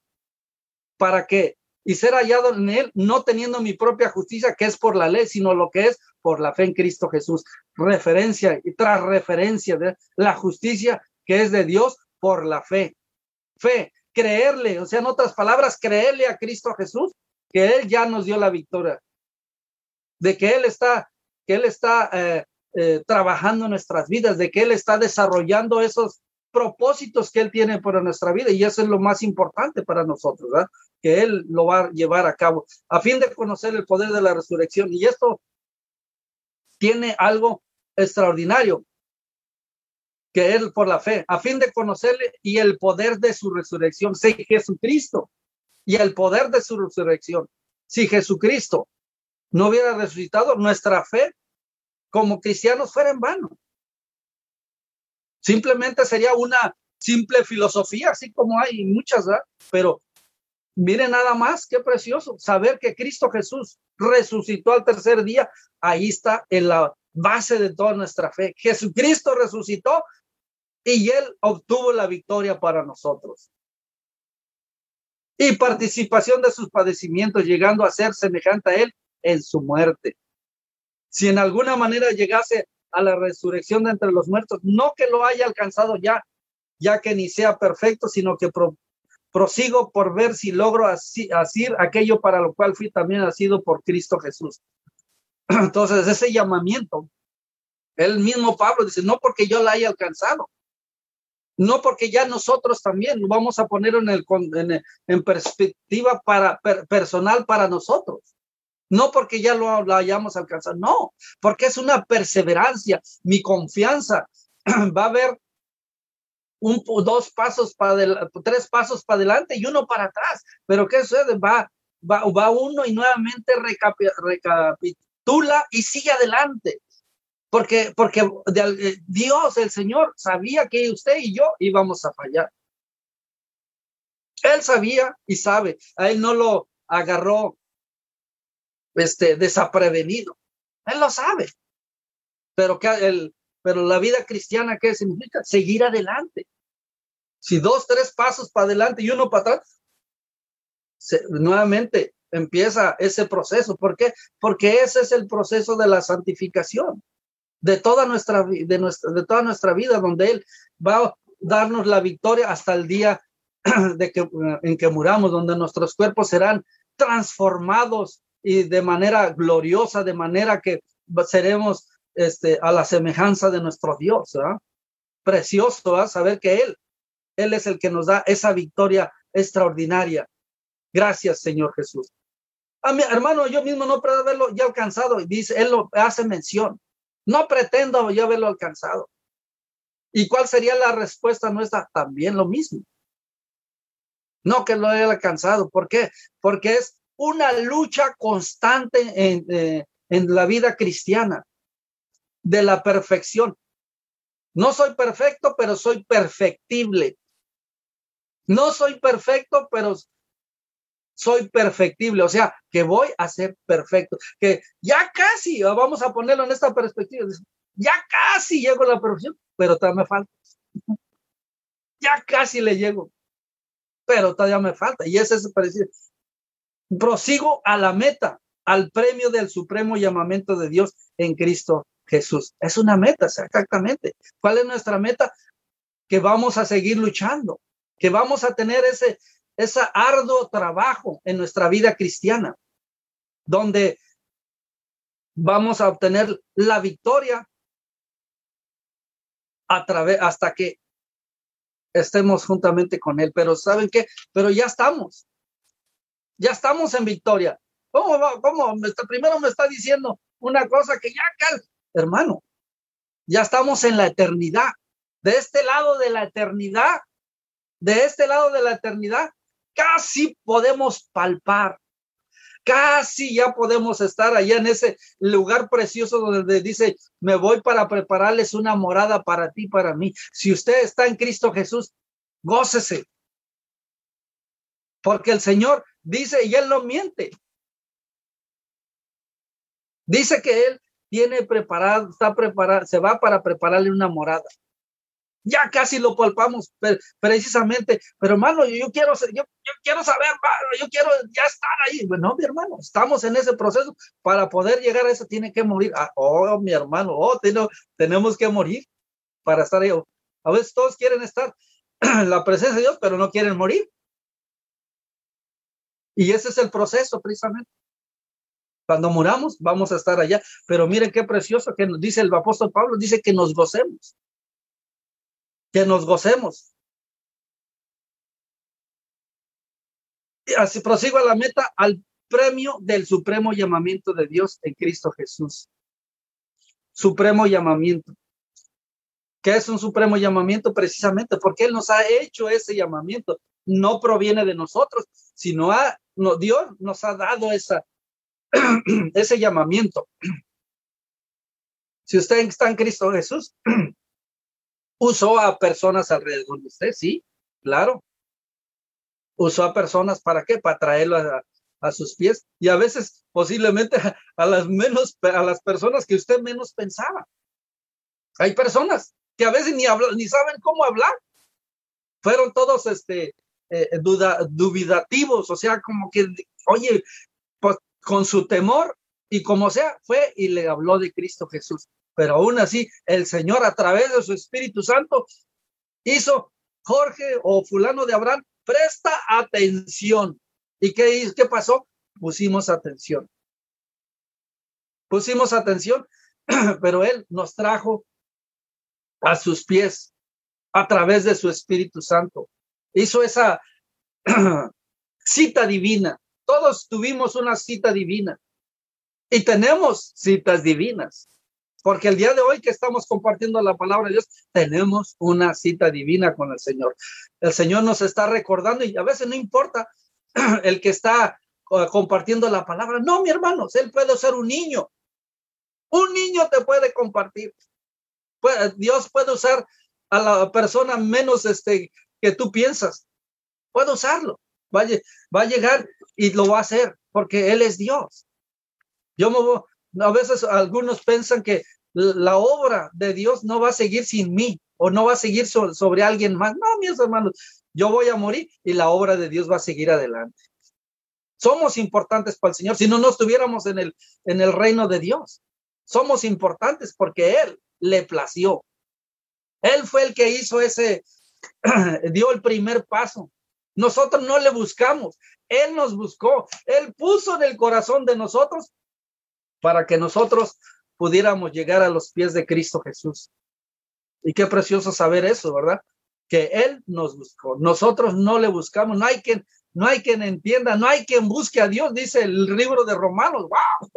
para que y ser hallado en él, no teniendo mi propia justicia, que es por la ley, sino lo que es por la fe en Cristo Jesús. Referencia y tras referencia de la justicia que es de Dios por la fe. Fe, creerle, o sea, en otras palabras, creerle a Cristo Jesús, que Él ya nos dio la victoria, de que Él está, que Él está eh, eh, trabajando nuestras vidas, de que Él está desarrollando esos propósitos que Él tiene para nuestra vida y eso es lo más importante para nosotros, ¿verdad? Que Él lo va a llevar a cabo a fin de conocer el poder de la resurrección y esto tiene algo extraordinario que Él por la fe, a fin de conocerle y el poder de su resurrección, si Jesucristo y el poder de su resurrección, si Jesucristo no hubiera resucitado, nuestra fe como cristianos fuera en vano. Simplemente sería una simple filosofía, así como hay muchas, ¿verdad? Pero mire nada más, qué precioso, saber que Cristo Jesús resucitó al tercer día, ahí está en la base de toda nuestra fe. Jesucristo resucitó y él obtuvo la victoria para nosotros. Y participación de sus padecimientos, llegando a ser semejante a él en su muerte si en alguna manera llegase a la resurrección de entre los muertos, no que lo haya alcanzado ya, ya que ni sea perfecto, sino que prosigo por ver si logro así, asir aquello para lo cual fui también nacido por Cristo Jesús. Entonces, ese llamamiento, el mismo Pablo dice, no porque yo la haya alcanzado, no porque ya nosotros también vamos a poner en, el, en, en perspectiva para, personal para nosotros. No porque ya lo, hayamos alcanzado, no, porque es una perseverancia, mi confianza. Va a haber dos pasos para tres pasos para adelante y uno para atrás. Pero ¿qué sucede? Va, va, va uno y nuevamente recapitula y sigue adelante. Porque, porque eh, Dios, el Señor, sabía que usted y yo íbamos a fallar. Él sabía y sabe. A él no lo agarró este, desaprevenido. Él lo sabe. Pero, que el, pero la vida cristiana, ¿qué significa? Seguir adelante. Si dos, tres pasos para adelante y uno para atrás, nuevamente empieza ese proceso. ¿Por qué? Porque ese es el proceso de la santificación de toda nuestra, de nuestra, de toda nuestra vida, donde Él va a darnos la victoria hasta el día de que, en que muramos, donde nuestros cuerpos serán transformados y de manera gloriosa, de manera que seremos este, a la semejanza de nuestro Dios. Precioso saber que Él Él es el que nos da esa victoria extraordinaria. Gracias, Señor Jesús. A mi hermano, yo mismo no puedo haberlo ya alcanzado. Dice, él lo hace mención. No pretendo yo haberlo alcanzado. ¿Y cuál sería la respuesta nuestra? También lo mismo. No que lo haya alcanzado. ¿Por qué? Porque es una lucha constante en, eh, en la vida cristiana de la perfección. No soy perfecto, pero soy perfectible. No soy perfecto, pero soy perfectible, o sea, que voy a ser perfecto, que ya casi, vamos a ponerlo en esta perspectiva, ya casi llego a la perfección, pero todavía me falta. Ya casi le llego, pero todavía me falta. Y ese es parecido. Prosigo a la meta, al premio del supremo llamamiento de Dios en Cristo Jesús. Es una meta, exactamente. ¿Cuál es nuestra meta? Que vamos a seguir luchando, que vamos a tener ese, ese arduo trabajo en nuestra vida cristiana, donde vamos a obtener la victoria a través hasta que estemos juntamente con él. Pero ¿saben qué? Pero ya estamos. Ya estamos en victoria. ¿Cómo va? ¿Cómo? Primero me está diciendo una cosa que ya, hermano, ya estamos en la eternidad. De este lado de la eternidad, de este lado de la eternidad, casi podemos palpar, casi ya podemos estar allá en ese lugar precioso donde dice, me voy para prepararles una morada para ti, para mí. Si usted está en Cristo Jesús, gócese. Porque el Señor dice, y Él no miente. Dice que Él tiene preparado, está preparado, se va para prepararle una morada ya casi lo palpamos precisamente, pero hermano, yo quiero, yo, yo quiero saber, yo quiero ya estar ahí. Bueno, mi hermano, estamos en ese proceso. Para poder llegar a eso tiene que morir. Ah, oh, mi hermano, oh, tenemos que morir para estar ahí. A veces todos quieren estar en la presencia de Dios, pero no quieren morir. Y ese es el proceso precisamente. Cuando muramos, vamos a estar allá. Pero miren qué precioso que nos dice el apóstol Pablo, dice que nos gocemos que nos gocemos. Y así prosigo a la meta, al premio del supremo llamamiento de Dios en Cristo Jesús. Supremo llamamiento. ¿Qué es un supremo llamamiento? Precisamente porque Él nos ha hecho ese llamamiento. No proviene de nosotros, sino a, no, Dios nos ha dado esa, ese llamamiento. Si usted está en Cristo Jesús, Usó a personas alrededor de usted, sí, claro. Usó a personas para qué? Para traerlo a, sus pies y a veces posiblemente a, las menos, a las personas que usted menos pensaba. Hay personas que a veces ni hablan, ni saben cómo hablar. Fueron todos este eh, duda, dubitativos, o sea, como que, oye, pues con su temor y como sea, fue y le habló de Cristo Jesús pero aún así el Señor a través de su Espíritu Santo hizo Jorge o fulano de Abraham, presta atención. ¿Y qué, qué pasó? Pusimos atención. Pusimos atención, pero Él nos trajo a sus pies a través de su Espíritu Santo. Hizo esa cita divina. Todos tuvimos una cita divina y tenemos citas divinas. Porque el día de hoy que estamos compartiendo la palabra de Dios, tenemos una cita divina con el Señor. El Señor nos está recordando y a veces no importa el que está uh, compartiendo la palabra. No, mi hermano, él puede ser un niño. Un niño te puede compartir. Dios puede usar a la persona menos este, que tú piensas. Puede usarlo. Va va a llegar y lo va a hacer porque Él es Dios. Yo me voy, a veces algunos piensan que la obra de Dios no va a seguir sin mí o no va a seguir sobre alguien más. No, mis hermanos, yo voy a morir y la obra de Dios va a seguir adelante. Somos importantes para el Señor, si no, no estuviéramos en el, en el reino de Dios. Somos importantes porque Él le plació. Él fue el que hizo ese, dio el primer paso. Nosotros no le buscamos, Él nos buscó, Él puso en el corazón de nosotros para que nosotros pudiéramos llegar a los pies de Cristo Jesús. Y qué precioso saber eso, ¿verdad? que Él nos buscó. Nosotros no le buscamos, no hay quien, no hay quien entienda, no hay quien busque a Dios, dice el libro de Romanos. ¡Wow!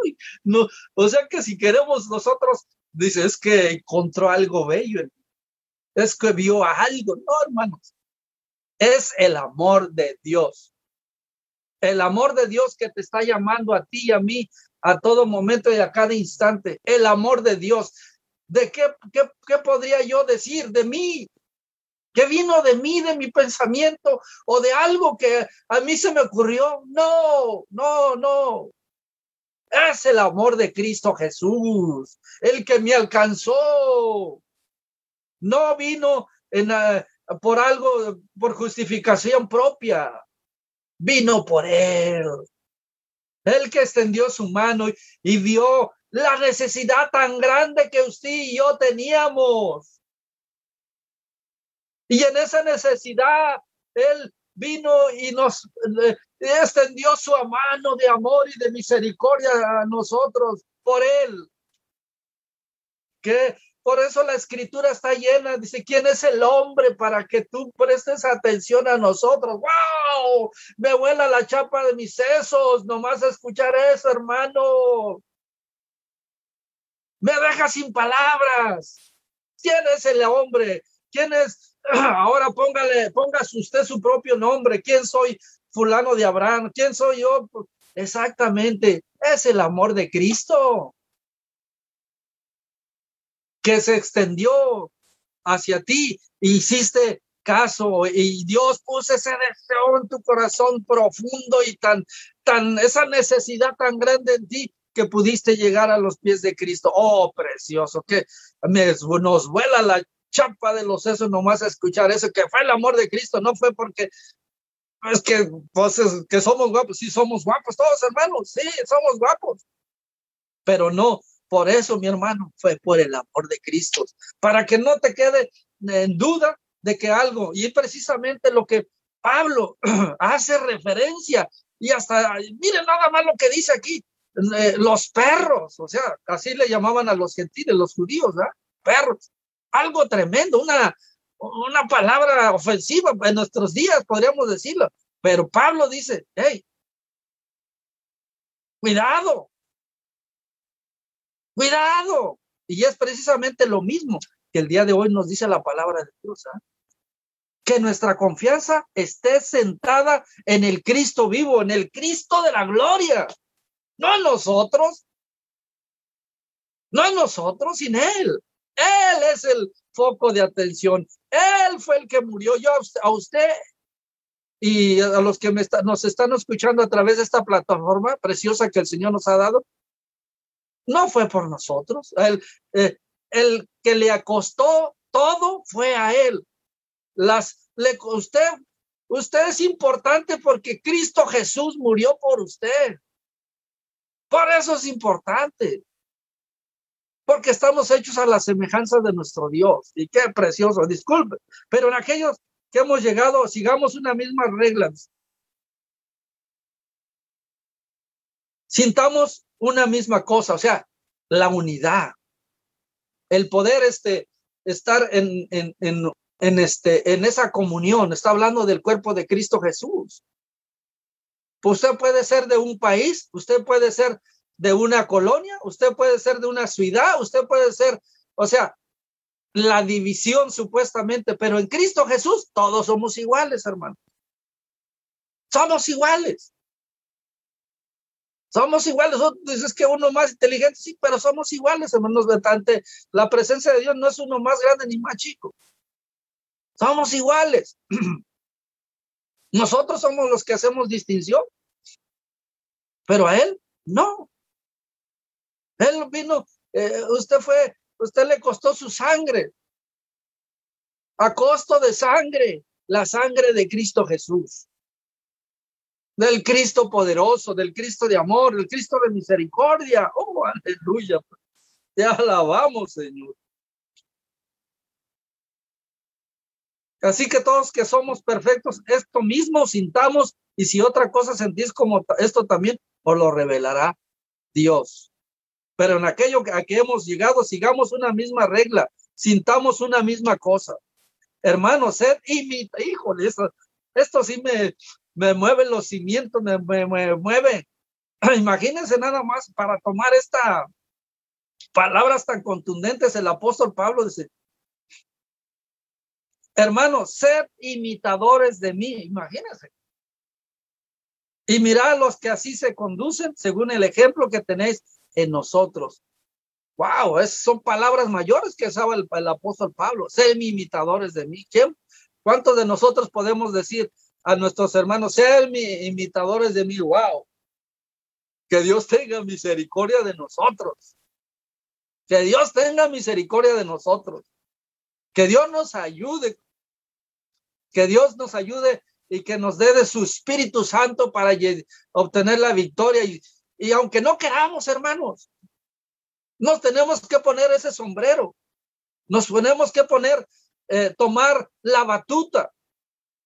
No, o sea que si queremos nosotros, dice, es que encontró algo bello, es que vio algo. No, hermanos, es el amor de Dios. El amor de Dios que te está llamando a ti y a mí a todo momento y a cada instante. El amor de Dios. ¿De qué, qué, qué podría yo decir de mí? ¿Qué vino de mí, de mi pensamiento o de algo que a mí se me ocurrió? No, no, no. Es el amor de Cristo Jesús, el que me alcanzó. No vino en, uh, por algo, por justificación propia. Vino por Él. Él que extendió su mano y, vio la necesidad tan grande que usted y yo teníamos y en esa necesidad, Él vino y nos extendió su mano de amor y de misericordia a nosotros por Él. Que por eso la escritura está llena. Dice, ¿quién es el hombre para que tú prestes atención a nosotros? ¡Wow! Me vuela la chapa de mis sesos, nomás escuchar eso, hermano. Me deja sin palabras. ¿Quién es el hombre? ¿Quién es Ahora póngale, póngase usted su propio nombre. ¿Quién soy? Fulano de Abraham. ¿Quién soy yo? Exactamente. Es el amor de Cristo que se extendió hacia ti. Hiciste caso y Dios puso ese deseo en tu corazón profundo y tan, tan, esa necesidad tan grande en ti que pudiste llegar a los pies de Cristo. Oh, precioso, que nos vuela la chapa de los sesos nomás a escuchar eso, que fue el amor de Cristo, no fue porque es que, pues, que somos guapos, sí somos guapos todos hermanos, sí, somos guapos, pero no, por eso mi hermano, fue por el amor de Cristo, para que no te quede en duda de que algo, y precisamente lo que Pablo hace referencia, y hasta, miren nada más lo que dice aquí, eh, los perros, o sea, así le llamaban a los gentiles, los judíos, ¿verdad? Perros algo tremendo, una, una palabra ofensiva en nuestros días, podríamos decirlo. Pero Pablo dice, hey, cuidado, cuidado. Y es precisamente lo mismo que el día de hoy nos dice la palabra de Dios. ¿ah? Que nuestra confianza esté sentada en el Cristo vivo, en el Cristo de la gloria, no en nosotros, no en nosotros, sin Él. Él es el foco de atención. Él fue el que murió. Yo a usted y a los que me nos están escuchando a través de esta plataforma preciosa que el Señor nos ha dado, no fue por nosotros. El, eh, el que le acostó todo fue a Él. Las, le, usted, usted es importante porque Cristo Jesús murió por usted. Por eso es importante porque estamos hechos a la semejanza de nuestro Dios. Y qué precioso, disculpe, pero en aquellos que hemos llegado, sigamos una misma regla. Sintamos una misma cosa, o sea, la unidad, el poder este, estar en, en, en, en, este, en esa comunión, está hablando del cuerpo de Cristo Jesús. Usted puede ser de un país, usted puede ser de una colonia, usted puede ser de una ciudad, usted puede ser, o sea, la división supuestamente, pero en Cristo Jesús todos somos iguales, hermano. Somos iguales. Somos iguales. Dices que uno más inteligente, sí, pero somos iguales, hermanos. Ante la presencia de Dios no es uno más grande ni más chico. Somos iguales. Nosotros somos los que hacemos distinción, pero a Él no. Él vino, eh, usted fue, usted le costó su sangre, a costo de sangre, la sangre de Cristo Jesús, del Cristo poderoso, del Cristo de amor, del Cristo de misericordia. Oh, aleluya. Te alabamos, Señor. Así que todos que somos perfectos, esto mismo sintamos y si otra cosa sentís como esto también, os lo revelará Dios pero en aquello a que hemos llegado, sigamos una misma regla, sintamos una misma cosa. hermanos, sed imita, híjole, esto, esto sí me, me mueve los cimientos, me, me, me mueve. Imagínense nada más para tomar esta palabras tan contundentes, el apóstol Pablo dice, hermanos, sed imitadores de mí, imagínense. Y mirad los que así se conducen según el ejemplo que tenéis en nosotros. Wow, es, son palabras mayores que sabe el, apóstol Pablo. Sed imitadores de mí. ¿Quién? ¿Cuántos de nosotros podemos decir a nuestros hermanos, sed imitadores de mí? Wow. Que Dios tenga misericordia de nosotros. Que Dios tenga misericordia de nosotros. Que Dios nos ayude. Que Dios nos ayude y que nos dé de su Espíritu Santo para obtener la victoria. Y, y aunque no queramos, hermanos, nos tenemos que poner ese sombrero. Nos tenemos que poner, eh, tomar la batuta,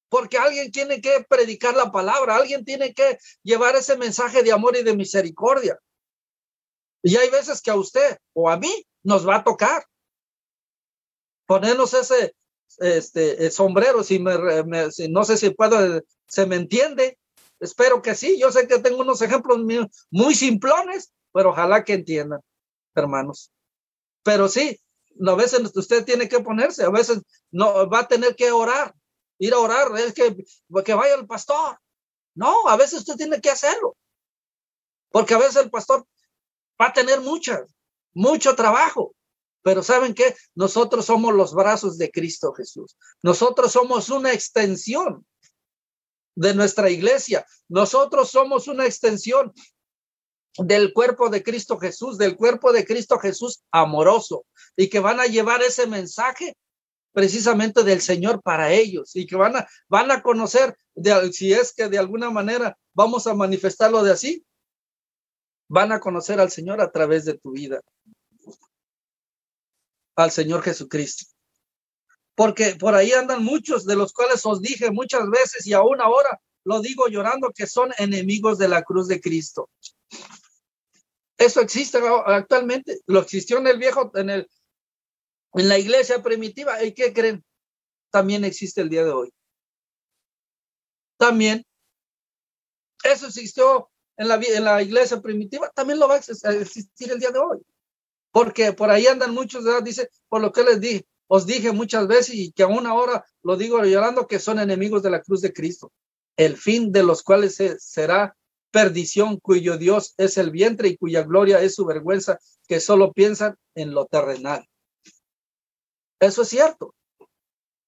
porque alguien tiene que predicar la palabra, alguien tiene que llevar ese mensaje de amor y de misericordia. Y hay veces que a usted o a mí nos va a tocar ponernos ese este, sombrero, si, me, no sé si puedo, se me entiende. Espero que sí. Yo sé que tengo unos ejemplos muy simplones, pero ojalá que entiendan, hermanos. Pero sí, a veces usted tiene que ponerse, a veces no va a tener que orar, ir a orar, es que, que vaya el pastor. No, a veces usted tiene que hacerlo. Porque a veces el pastor va a tener mucha, mucho trabajo. Pero ¿saben qué? Nosotros somos los brazos de Cristo Jesús. Nosotros somos una extensión de nuestra iglesia. Nosotros somos una extensión del cuerpo de Cristo Jesús, del cuerpo de Cristo Jesús amoroso, y que van a llevar ese mensaje precisamente del Señor para ellos y que van a, van a conocer, de, si es que de alguna manera vamos a manifestarlo de así, van a conocer al Señor a través de tu vida, al Señor Jesucristo. Porque por ahí andan muchos de los cuales os dije muchas veces y aún ahora lo digo llorando que son enemigos de la cruz de Cristo. Eso existe actualmente, lo existió en el viejo, en el, en la iglesia primitiva. ¿Y qué creen? También existe el día de hoy. También. Eso existió en la, iglesia primitiva, también lo va a existir el día de hoy. Porque por ahí andan muchos, dice, por lo que les dije, os dije muchas veces y que aún ahora lo digo llorando, que son enemigos de la cruz de Cristo, el fin de los cuales será perdición, cuyo Dios es el vientre y cuya gloria es su vergüenza, que solo piensan en lo terrenal. Eso es cierto.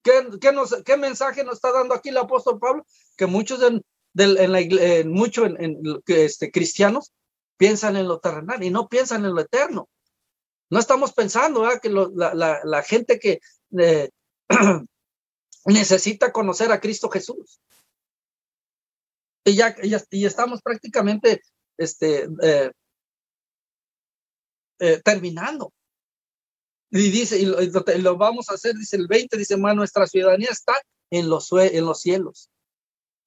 ¿Qué, nos, mensaje nos está dando aquí el apóstol Pablo? Que muchos de, en la iglesia, en, este, cristianos piensan en lo terrenal y no piensan en lo eterno. No estamos pensando que la, gente que eh, necesita conocer a Cristo Jesús. Y ya, y estamos prácticamente este, eh, eh, terminando. Y dice, y lo, vamos a hacer, dice el 20, dice, más nuestra ciudadanía está en los, en los cielos.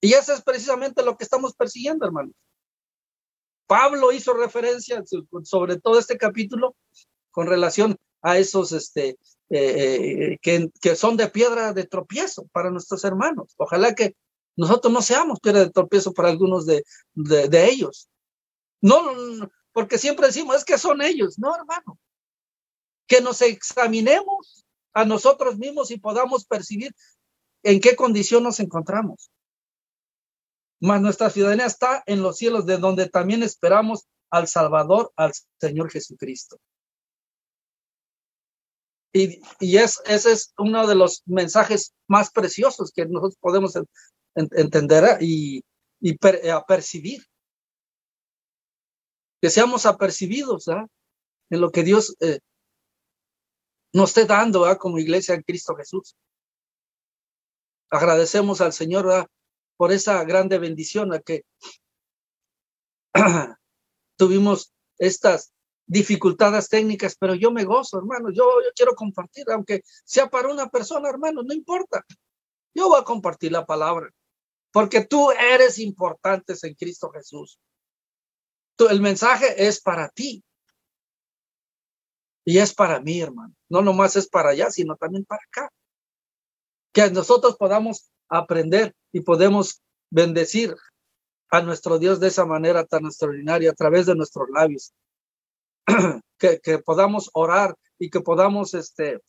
Y eso es precisamente lo que estamos persiguiendo, hermanos. Pablo hizo referencia sobre todo este capítulo con relación a esos este, eh, eh, que, que, son de piedra de tropiezo para nuestros hermanos. Ojalá que nosotros no seamos piedra de tropiezo para algunos de, de, de ellos. No, porque siempre decimos, es que son ellos. No, hermano. Que nos examinemos a nosotros mismos y podamos percibir en qué condición nos encontramos mas nuestra ciudadanía está en los cielos, de donde también esperamos al Salvador, al Señor Jesucristo. Y, y es, ese es uno de los mensajes más preciosos que nosotros podemos entender ¿eh? y, y percibir. Que seamos apercibidos ¿eh? en lo que Dios eh, nos esté dando como iglesia en Cristo Jesús. Agradecemos al Señor por esa grande bendición a que tuvimos estas dificultades técnicas, pero yo me gozo, hermano, yo, yo quiero compartir, aunque sea para una persona, hermano, no importa. Yo voy a compartir la palabra, porque tú eres importante en Cristo Jesús. El mensaje es para ti. Y es para mí, hermano. No nomás es para allá, sino también para acá. que nosotros podamos aprender y podemos bendecir a nuestro Dios de esa manera tan extraordinaria a través de nuestros labios. que, que, podamos orar y que podamos este,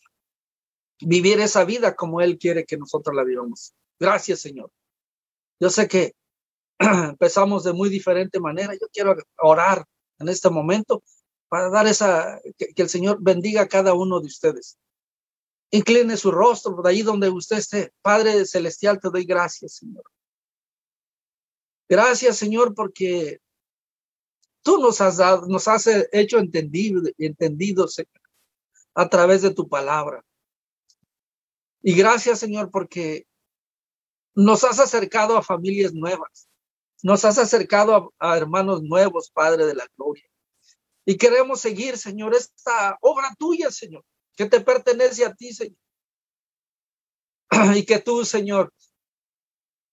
vivir esa vida como Él quiere que nosotros la vivamos. Gracias, Señor. Yo sé que empezamos de muy diferente manera. Yo quiero orar en este momento para dar esa, que, el Señor bendiga a cada uno de ustedes. Incline su rostro de ahí donde usted esté. Padre celestial, te doy gracias, Señor. Gracias, Señor, porque tú nos has dado, nos has hecho entendido, entendido, Señor, a través de tu palabra. Y gracias, Señor, porque nos has acercado a familias nuevas. Nos has acercado a hermanos nuevos, Padre de la Gloria. Y queremos seguir, Señor, esta obra tuya, Señor, que te pertenece a ti, Señor. Y que tú, Señor,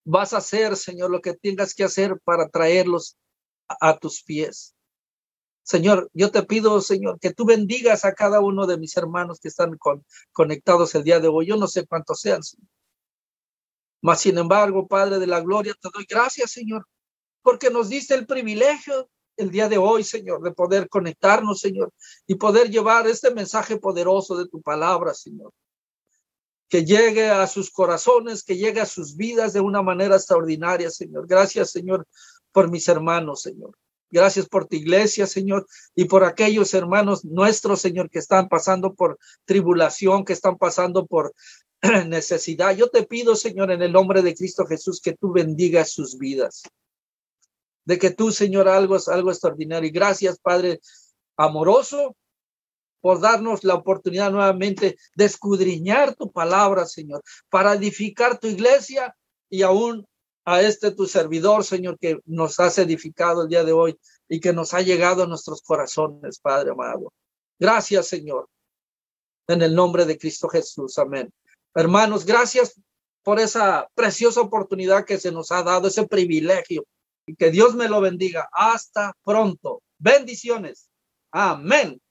vas a hacer, Señor, lo que tengas que hacer para traerlos a, tus pies. Señor, yo te pido, Señor, que tú bendigas a cada uno de mis hermanos que están conectados el día de hoy. Yo no sé cuántos sean, Señor. Mas, sin embargo, Padre de la Gloria, te doy gracias, Señor, porque nos diste el privilegio el día de hoy, Señor, de poder conectarnos, Señor, y poder llevar este mensaje poderoso de tu palabra, Señor que llegue a sus corazones, que llegue a sus vidas de una manera extraordinaria, Señor. Gracias, Señor, por mis hermanos, Señor. Gracias por tu iglesia, Señor, y por aquellos hermanos nuestros, Señor, que están pasando por tribulación, que están pasando por necesidad. Yo te pido, Señor, en el nombre de Cristo Jesús, que tú bendigas sus vidas. De que tú, Señor, algo es algo extraordinario. Y gracias, Padre amoroso, por darnos la oportunidad nuevamente de escudriñar tu palabra, Señor, para edificar tu iglesia y aún a este tu servidor, Señor, que nos has edificado el día de hoy y que nos ha llegado a nuestros corazones, Padre amado. Gracias, Señor. En el nombre de Cristo Jesús. Amén. Hermanos, gracias por esa preciosa oportunidad que se nos ha dado, ese privilegio. Y que Dios me lo bendiga. Hasta pronto. Bendiciones. Amén.